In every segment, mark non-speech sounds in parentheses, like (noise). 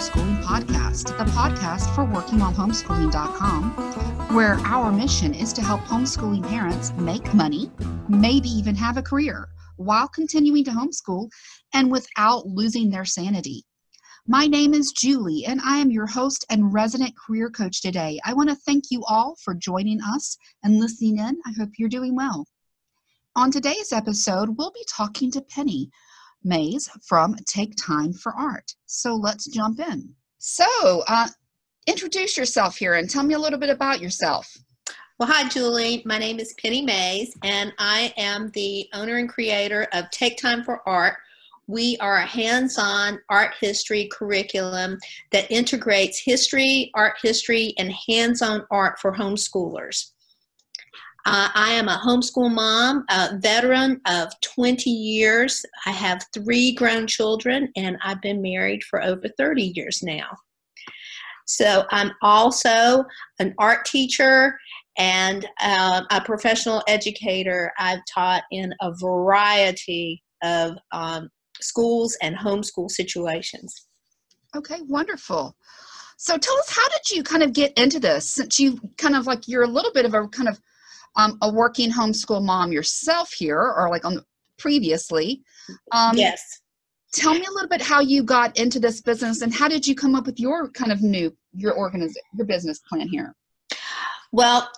Homeschooling podcast, the podcast for workingwhilehomeschooling.com, where our mission is to help homeschooling parents make money, maybe even have a career, while continuing to homeschool and without losing their sanity. My name is Julie, and I am your host and resident career coach today. I want to thank you all for joining us and listening in. I hope you're doing well. On today's episode, we'll be talking to Penny Mays from Take Time for Art. So let's jump in. So, uh, introduce yourself here and tell me a little bit about yourself. Well, hi, Julie. My name is Penny Mays, and I am the owner and creator of Take Time for Art. We are a hands on art history curriculum that integrates history, art history, and hands on art for homeschoolers. Uh, I am a homeschool mom, a veteran of 20 years. I have three grown children, and I've been married for over 30 years now. So I'm also an art teacher and uh, a professional educator. I've taught in a variety of um, schools and homeschool situations. Okay, wonderful. So tell us, how did you kind of get into this? Since you kind of like you're a little bit of a kind of um, a working homeschool mom yourself here, or like on the, previously. Um, yes. Tell me a little bit how you got into this business and how did you come up with your kind of new your organization your business plan here? Well,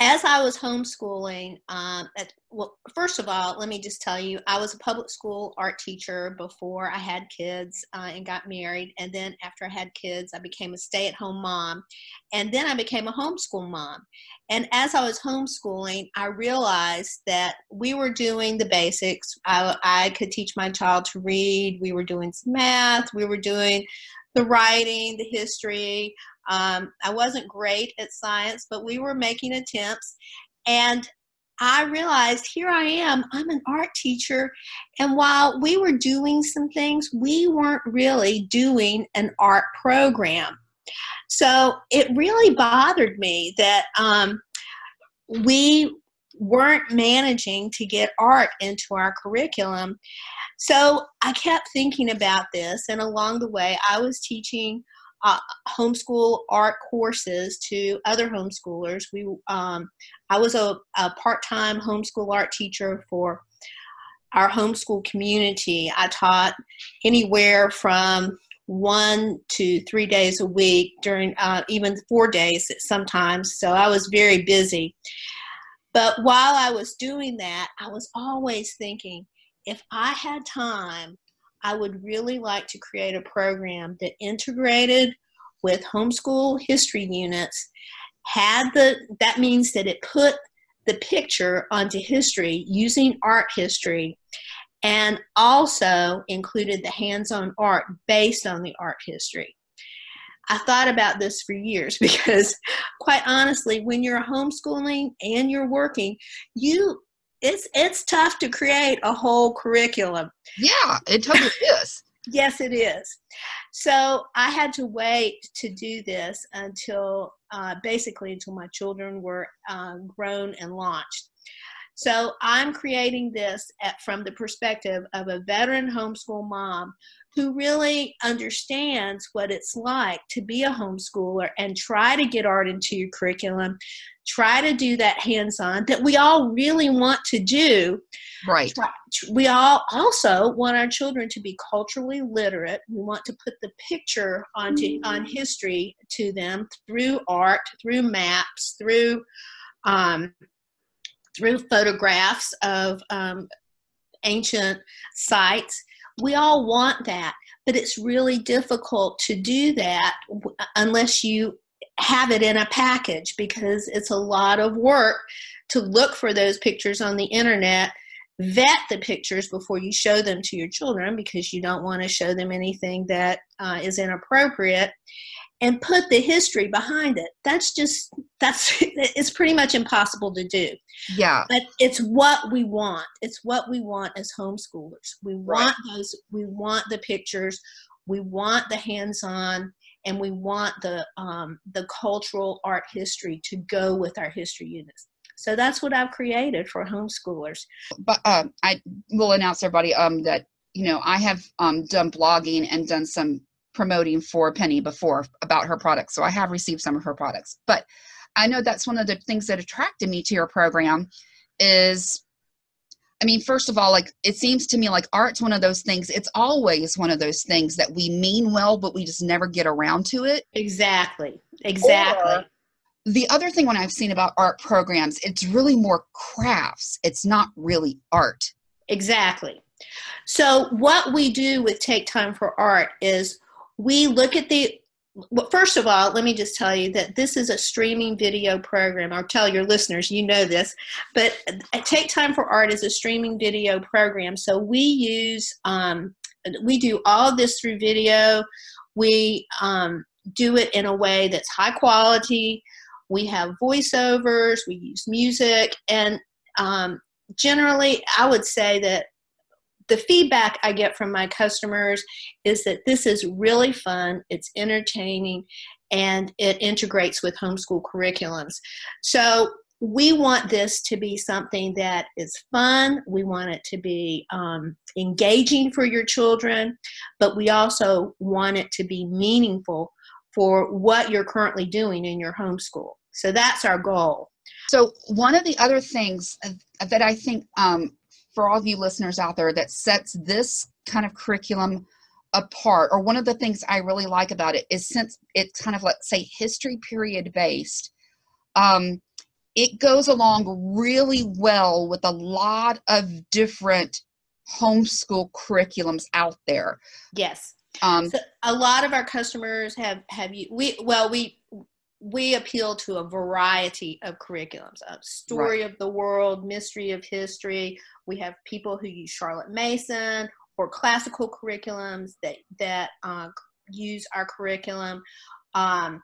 as I was homeschooling, um, at, well, first of all, let me just tell you, I was a public school art teacher before I had kids uh, and got married. And then after I had kids, I became a stay at home mom. And then I became a homeschool mom. And as I was homeschooling, I realized that we were doing the basics. I, I could teach my child to read, we were doing some math, we were doing the writing, the history. Um, I wasn't great at science, but we were making attempts. And I realized here I am, I'm an art teacher. And while we were doing some things, we weren't really doing an art program. So it really bothered me that um, we weren't managing to get art into our curriculum. So I kept thinking about this, and along the way, I was teaching uh, homeschool art courses to other homeschoolers. We, um, I was a, a part-time homeschool art teacher for our homeschool community. I taught anywhere from one to three days a week during uh, even four days sometimes. So I was very busy. But while I was doing that, I was always thinking, if I had time, I would really like to create a program that integrated with homeschool history units had the that means that it put the picture onto history using art history and also included the hands-on art based on the art history. I thought about this for years (laughs) because quite honestly when you're homeschooling and you're working you it's it's tough to create a whole curriculum. Yeah, it totally (laughs) is. yes, it is. So I had to wait to do this until uh, basically until my children were uh, grown and launched. So I'm creating this at, from the perspective of a veteran homeschool mom who really understands what it's like to be a homeschooler and try to get art into your curriculum, try to do that hands on that we all really want to do. Right. We all also want our children to be culturally literate. We want to put the picture onto mm-hmm. on history to them through art, through maps, through um, through photographs of um, ancient sites we all want that, but it's really difficult to do that unless you have it in a package because it's a lot of work to look for those pictures on the internet vet the pictures before you show them to your children because you don't want to show them anything that uh, is inappropriate and put the history behind it. That's just that's (laughs) it's pretty much impossible to do. Yeah. But it's what we want. It's what we want as homeschoolers. We want right. those we want the pictures. We want the hands-on and we want the um, the cultural art history to go with our history units. So that's what i've created for homeschoolers. But uh, i will announce everybody um, that you know, I have um, done blogging and done some promoting for Penny before about her products. So I have received some of her products. But I know that's one of the things that attracted me to your program is I mean, first of all, like it seems to me like art's one of those things, it's always one of those things that we mean well, but we just never get around to it. Exactly. Exactly. Or the other thing when I've seen about art programs, it's really more crafts. It's not really art. Exactly. So what we do with Take Time for Art is we look at the well, first of all, let me just tell you that this is a streaming video program. I'll tell your listeners, you know this, but Take Time for Art is a streaming video program. So we use, um, we do all this through video. We um, do it in a way that's high quality. We have voiceovers, we use music, and um, generally, I would say that the feedback I get from my customers is that this is really fun, it's entertaining, and it integrates with homeschool curriculums. So we want this to be something that is fun. We want it to be um, engaging for your children, but we also want it to be meaningful for what you're currently doing in your homeschool. So that's our goal. So, one of the other things that I think um, for all of you listeners out there that sets this kind of curriculum apart or one of the things i really like about it is since it's kind of let's say history period based um, it goes along really well with a lot of different homeschool curriculums out there. Yes. Um, so a lot of our customers have have you we well we we appeal to a variety of curriculums a story right. of the world mystery of history we have people who use charlotte mason or classical curriculums that that uh, use our curriculum um,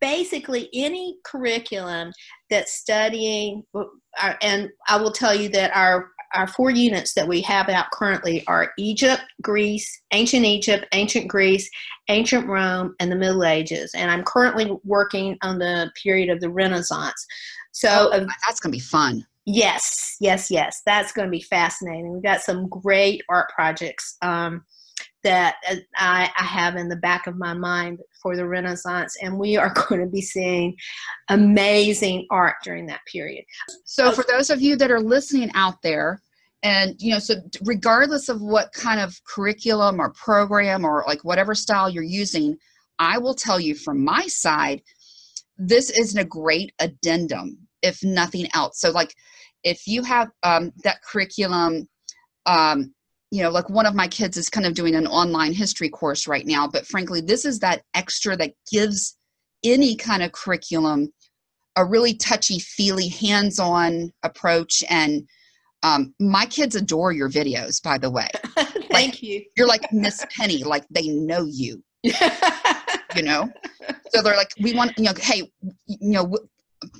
basically any curriculum that's studying uh, and i will tell you that our our four units that we have out currently are Egypt, Greece, ancient Egypt, ancient Greece, ancient Rome, and the Middle Ages. And I'm currently working on the period of the Renaissance. So oh, that's going to be fun. Yes, yes, yes. That's going to be fascinating. We've got some great art projects um, that uh, I, I have in the back of my mind for the Renaissance, and we are (laughs) going to be seeing amazing art during that period. So, for those of you that are listening out there, and you know so regardless of what kind of curriculum or program or like whatever style you're using i will tell you from my side this isn't a great addendum if nothing else so like if you have um, that curriculum um, you know like one of my kids is kind of doing an online history course right now but frankly this is that extra that gives any kind of curriculum a really touchy feely hands-on approach and um, my kids adore your videos, by the way. (laughs) Thank like, you. You're like Miss Penny, like they know you. (laughs) you know, so they're like, we want, you know, hey, you know,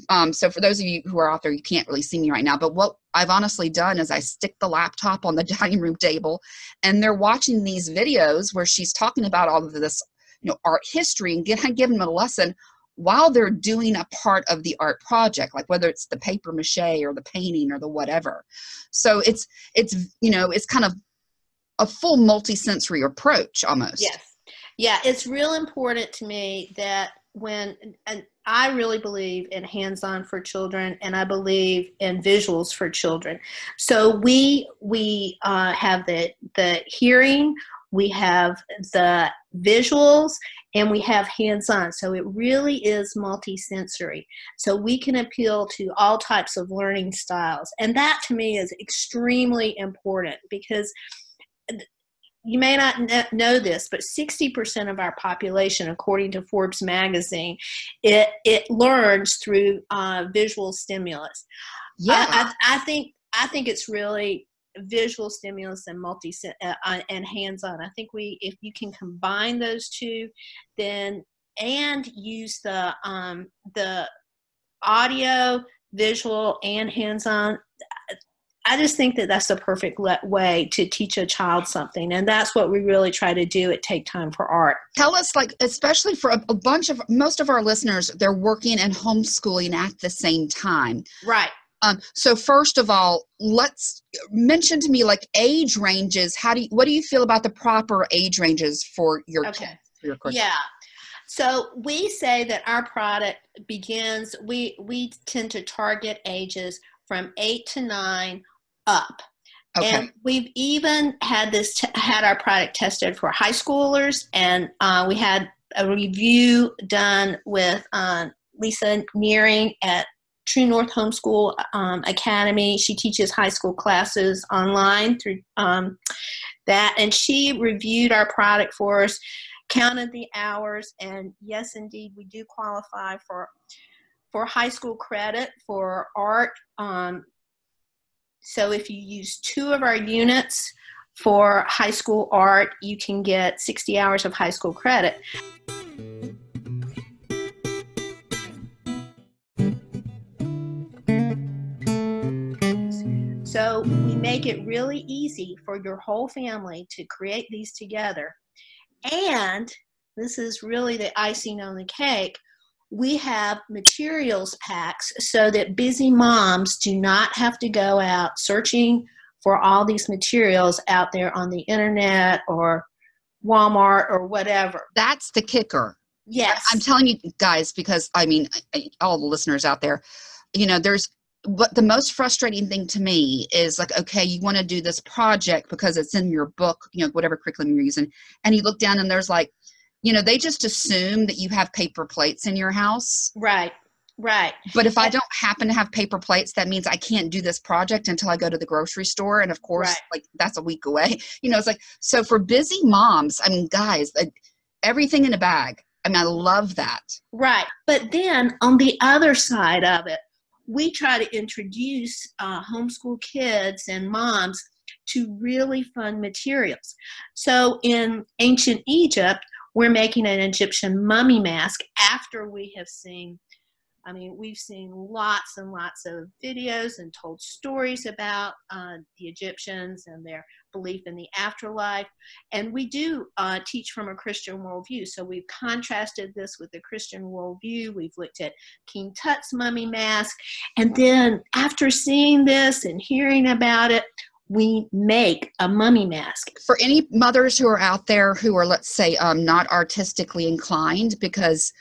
um, so for those of you who are out there, you can't really see me right now, but what I've honestly done is I stick the laptop on the (laughs) dining room table, and they're watching these videos where she's talking about all of this, you know, art history and get, (laughs) giving them a lesson while they're doing a part of the art project like whether it's the paper mache or the painting or the whatever. So it's it's you know it's kind of a full multi-sensory approach almost. Yes. Yeah it's real important to me that when and i really believe in hands-on for children and i believe in visuals for children. So we we uh, have the the hearing we have the visuals and we have hands-on. So it really is multisensory. So we can appeal to all types of learning styles. And that to me is extremely important because you may not know this, but 60% of our population, according to Forbes magazine, it, it learns through uh, visual stimulus. Yeah. I, I, I, think I think it's really visual stimulus and multi uh, uh, and hands-on. I think we, if you can combine those two, then and use the um, the audio, visual, and hands-on. I just think that that's the perfect way to teach a child something, and that's what we really try to do at Take Time for Art. Tell us, like, especially for a, a bunch of most of our listeners, they're working and homeschooling at the same time. Right Um, so first of all, let's mention to me like age ranges. How do you, what do you feel about the proper age ranges for your Okay. kids? For your course? Yeah. So we say that our product begins. We we tend to target ages from eight to nine up. Okay. And we've even had this t- had our product tested for high schoolers, and uh, we had a review done with uh, Lisa Nehring at True North Homeschool um, Academy. She teaches high school classes online through um, that, and she reviewed our product for us, counted the hours, and yes, indeed, we do qualify for for high school credit for art. Um, so if you use two of our units for high school art, you can get 60 hours of high school credit. So we make it really easy for your whole family to create these together. And this is really the icing on the cake. We have materials packs so that busy moms do not have to go out searching for all these materials out there on the internet or Walmart or whatever. That's the kicker. Yes. I'm telling you guys because I mean all the listeners out there, you know, there's what the most frustrating thing to me is like okay, you want to do this project because it's in your book, you know, whatever curriculum you're using, and you look down and there's like, you know, they just assume that you have paper plates in your house. right. Right. But if I don't happen to have paper plates, that means I can't do this project until I go to the grocery store. And of course, Right. like that's a week away. (laughs) You know, it's like so for busy moms, I mean, guys, like, everything in a bag. I mean, I love that. Right. But then on the other side of it, we try to introduce uh, homeschool kids and moms to really fun materials. So in ancient Egypt, we're making an Egyptian mummy mask after we have seen. I mean, we've seen lots and lots of videos and told stories about uh, the Egyptians and their belief in the afterlife. And we do uh, teach from a Christian worldview. So we've contrasted this with the Christian worldview. We've looked at King Tut's mummy mask. And then after seeing this and hearing about it, we make a mummy mask. For any mothers who are out there who are, let's say, um, not artistically inclined, because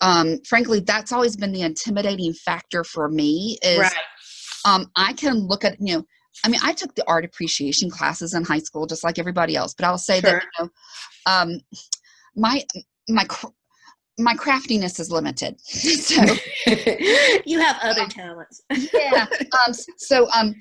um, frankly, that's always been the intimidating factor for me. Is um, I can look at you know. I mean, I took the art appreciation classes in high school, just like everybody else. But I'll say Sure. that you know, um, my my cr- my craftiness is limited. (laughs) so (laughs) you have other talents. yeah. Um, so um,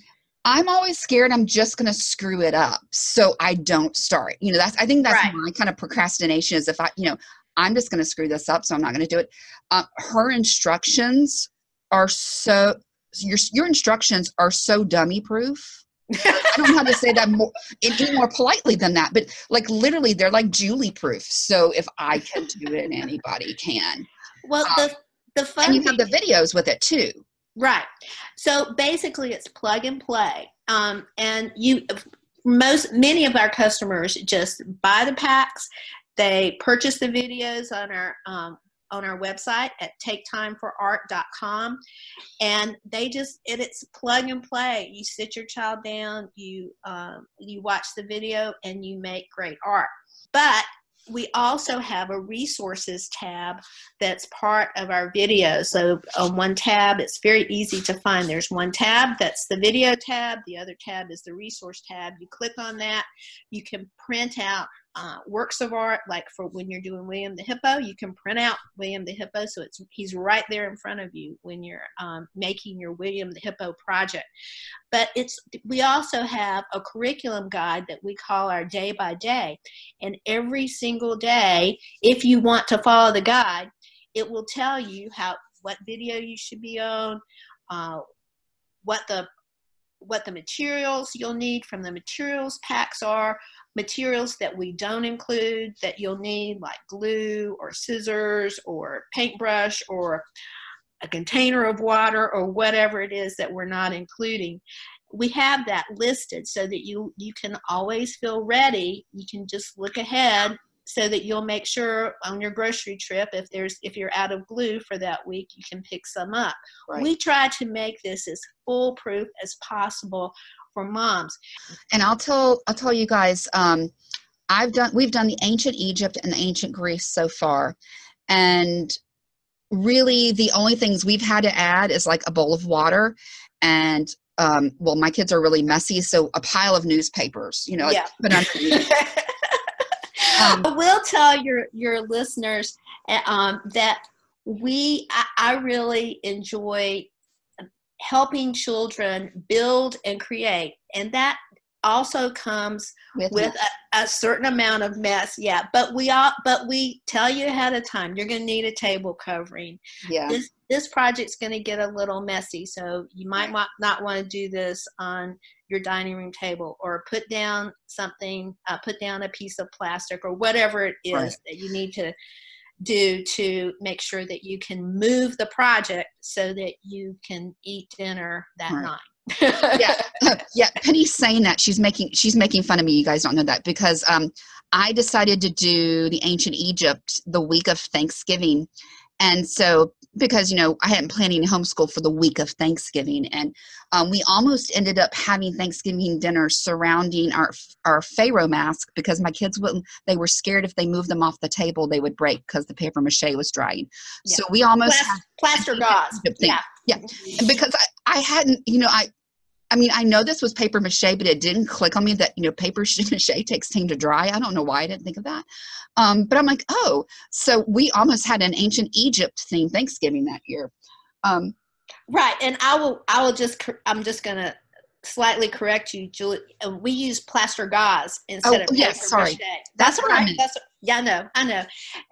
I'm always scared I'm just going to screw it up, so I don't start. You know, that's I think that's Right. my kind of procrastination is if I, you know, I'm just going to screw this up, so I'm not going to do it. Uh, her instructions are so your your instructions are so dummy proof. I don't know how to say that more any more politely than that, but like literally, they're like Julie proof. So if I can do it, anybody can. Well, the the fun And you have the videos with it too. Right. So basically, it's plug and play, um, and you most many of our customers just buy the packs. They purchase the videos on our um, on our website at taketimeforart.com, and they just it, it's plug and play. You sit your child down, you um, you watch the video, and you make great art. But we also have a resources tab that's part of our video. So on one tab, it's very easy to find. There's one tab that's the video tab. The other tab is the resource tab. You click on that, you can print out uh, works of art. Like for when you're doing William the Hippo, you can print out William the Hippo, so it's he's right there in front of you when you're um, making your William the Hippo project. But it's we also have a curriculum guide that we call our day by day, and every single day, if you want to follow the guide, it will tell you how what video you should be on, uh, what the what the materials you'll need from the materials packs are, materials that we don't include that you'll need like glue or scissors or paintbrush or a container of water or whatever it is that we're not including. We have that listed so that you you can always feel ready. You can just look ahead so that you'll make sure on your grocery trip if there's if you're out of glue for that week you can pick some up. Right. we try to make this as foolproof as possible for moms and i'll tell i'll tell you guys um, i've done we've done the ancient egypt and the ancient greece so far and really the only things we've had to add is like a bowl of water and um, well my kids are really messy so a pile of newspapers you know yeah. underneath (laughs) um, I will tell your your listeners eh, um, that we I, I, really enjoy helping children build and create, and that also comes with, with a, a, certain amount of mess. Yeah, but we all but we tell you ahead of time you're going to need a table covering. Yeah. This, this project's going to get a little messy, so you might right. not want to do this on your dining room table or put down something, uh, put down a piece of plastic or whatever it is right. that you need to do to make sure that you can move the project so that you can eat dinner that right. night. yeah, (laughs) yeah. Penny's saying that she's making she's making fun of me. You guys don't know that because um, I decided to do the ancient Egypt the week of Thanksgiving, and so because you know i hadn't planning homeschool for the week of thanksgiving and um, we almost ended up having thanksgiving dinner surrounding our our pharaoh mask because my kids wouldn't they were scared if they moved them off the table they would break because the paper mache was drying. Yeah. so we almost plaster, plaster gauze. yeah. Yeah. Because I, I hadn't you know i I mean, I know this was paper mache, but it didn't click on me that, you know, paper (laughs) mache takes time to dry. I don't know why I didn't think of that. Um, but I'm like, oh, so we almost had an ancient Egypt theme Thanksgiving that year. Um, right. And I will, I will just, I'm just going to slightly correct you, Julie. We use plaster gauze instead oh, of yes, paper sorry. mache. That's, That's what right. I meant. That's, yeah, I know, I know.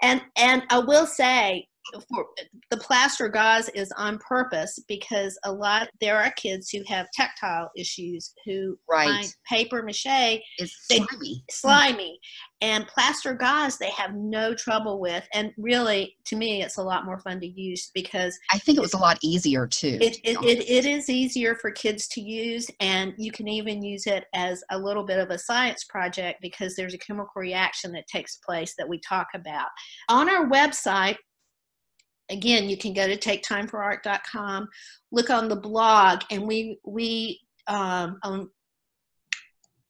And, and I will say, for the plaster gauze is on purpose because a lot there are kids who have tactile issues who right. find paper mache is slimy. slimy and plaster gauze they have no trouble with and really to me it's a lot more fun to use because i think it was a lot easier too it, it, it, it is easier for kids to use and you can even use it as a little bit of a science project because there's a chemical reaction that takes place that we talk about on our website again, you can go to taketimeforart.com, look on the blog, and we we um, um,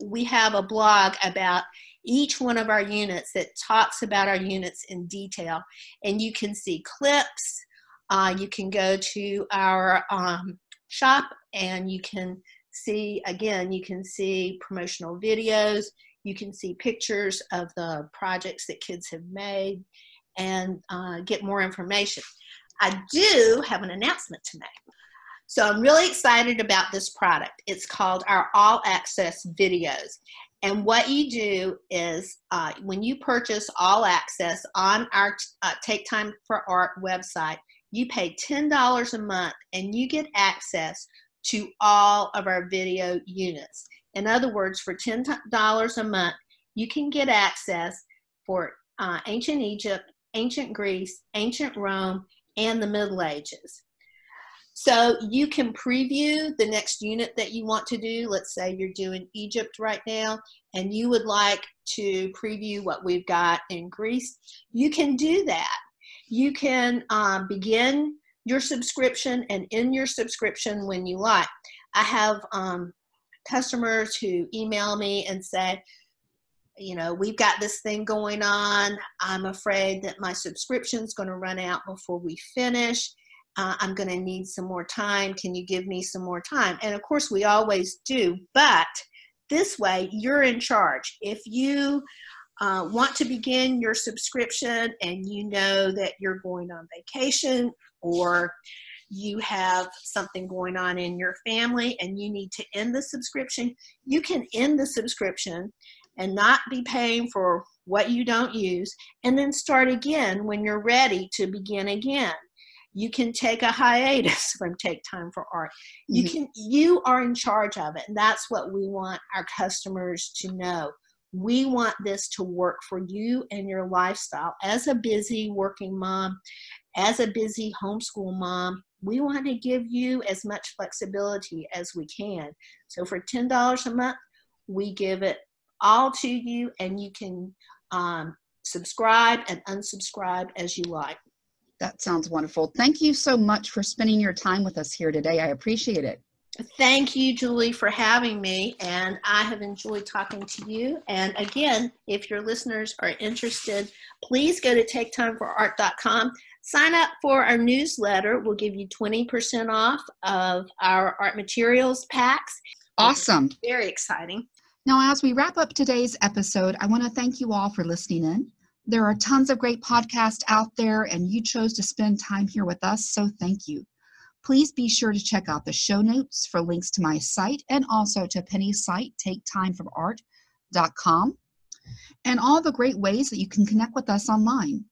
we have a blog about each one of our units that talks about our units in detail, and you can see clips. Uh, you can go to our um, shop, and you can see again. You can see promotional videos. You can see pictures of the projects that kids have made and uh, get more information. I do have an announcement to make. So I'm really excited about this product. It's called our All Access Videos. And what you do is uh, when you purchase All Access on our uh, Take Time for Art website, you pay $10 a month and you get access to all of our video units. In other words, for $10 a month, you can get access for uh, ancient Egypt, ancient Greece, ancient Rome, and the Middle Ages. So you can preview the next unit that you want to do. Let's say you're doing Egypt right now and you would like to preview what we've got in Greece. You can do that. You can um, begin your subscription and end your subscription when you like. I have um, customers who email me and say, you know, we've got this thing going on. I'm afraid that my subscription is going to run out before we finish. Uh, I'm going to need some more time. Can you give me some more time? And of course, we always do, but this way you're in charge. If you uh, want to begin your subscription and you know that you're going on vacation or you have something going on in your family and you need to end the subscription, you can end the subscription and not be paying for what you don't use and then start again when you're ready to begin again. You can take a hiatus (laughs) from take time for art. You mm-hmm. can you are in charge of it and that's what we want our customers to know. We want this to work for you and your lifestyle. As a busy working mom as a busy homeschool mom we want to give you as much flexibility as we can. So for $10 a month we give it all to you and you can um, subscribe and unsubscribe as you like. That sounds wonderful. Thank you so much for spending your time with us here today. I appreciate it. Thank you, Julie, for having me, and I have enjoyed talking to you. And again, if your listeners are interested, please go to taketimeforart.com. Sign up for our newsletter. We'll give you 20% off of our art materials packs. Awesome. Very exciting. Now, as we wrap up today's episode, I want to thank you all for listening in. There are tons of great podcasts out there, and you chose to spend time here with us, so thank you. Please be sure to check out the show notes for links to my site and also to Penny's site, taketimefromart.com, and all the great ways that you can connect with us online.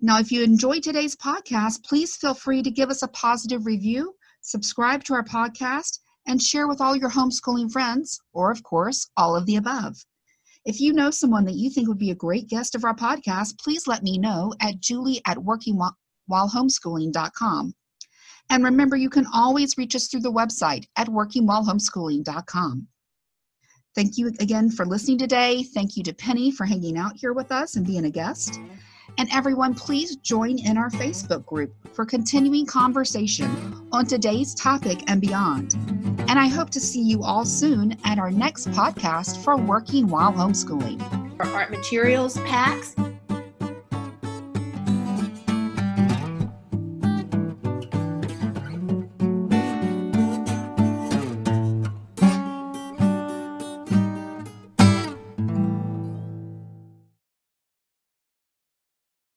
Now, if you enjoyed today's podcast, please feel free to give us a positive review, subscribe to our podcast, and share with all your homeschooling friends, or of course, all of the above. If you know someone that you think would be a great guest of our podcast, please let me know at julie at workingwhilehomeschooling.com. And remember, you can always reach us through the website at workingwhilehomeschooling.com. Thank you again for listening today. Thank you to Penny for hanging out here with us and being a guest. And everyone, please join in our Facebook group for continuing conversation on today's topic and beyond. And I hope to see you all soon at our next podcast for Working While Homeschooling. For art materials packs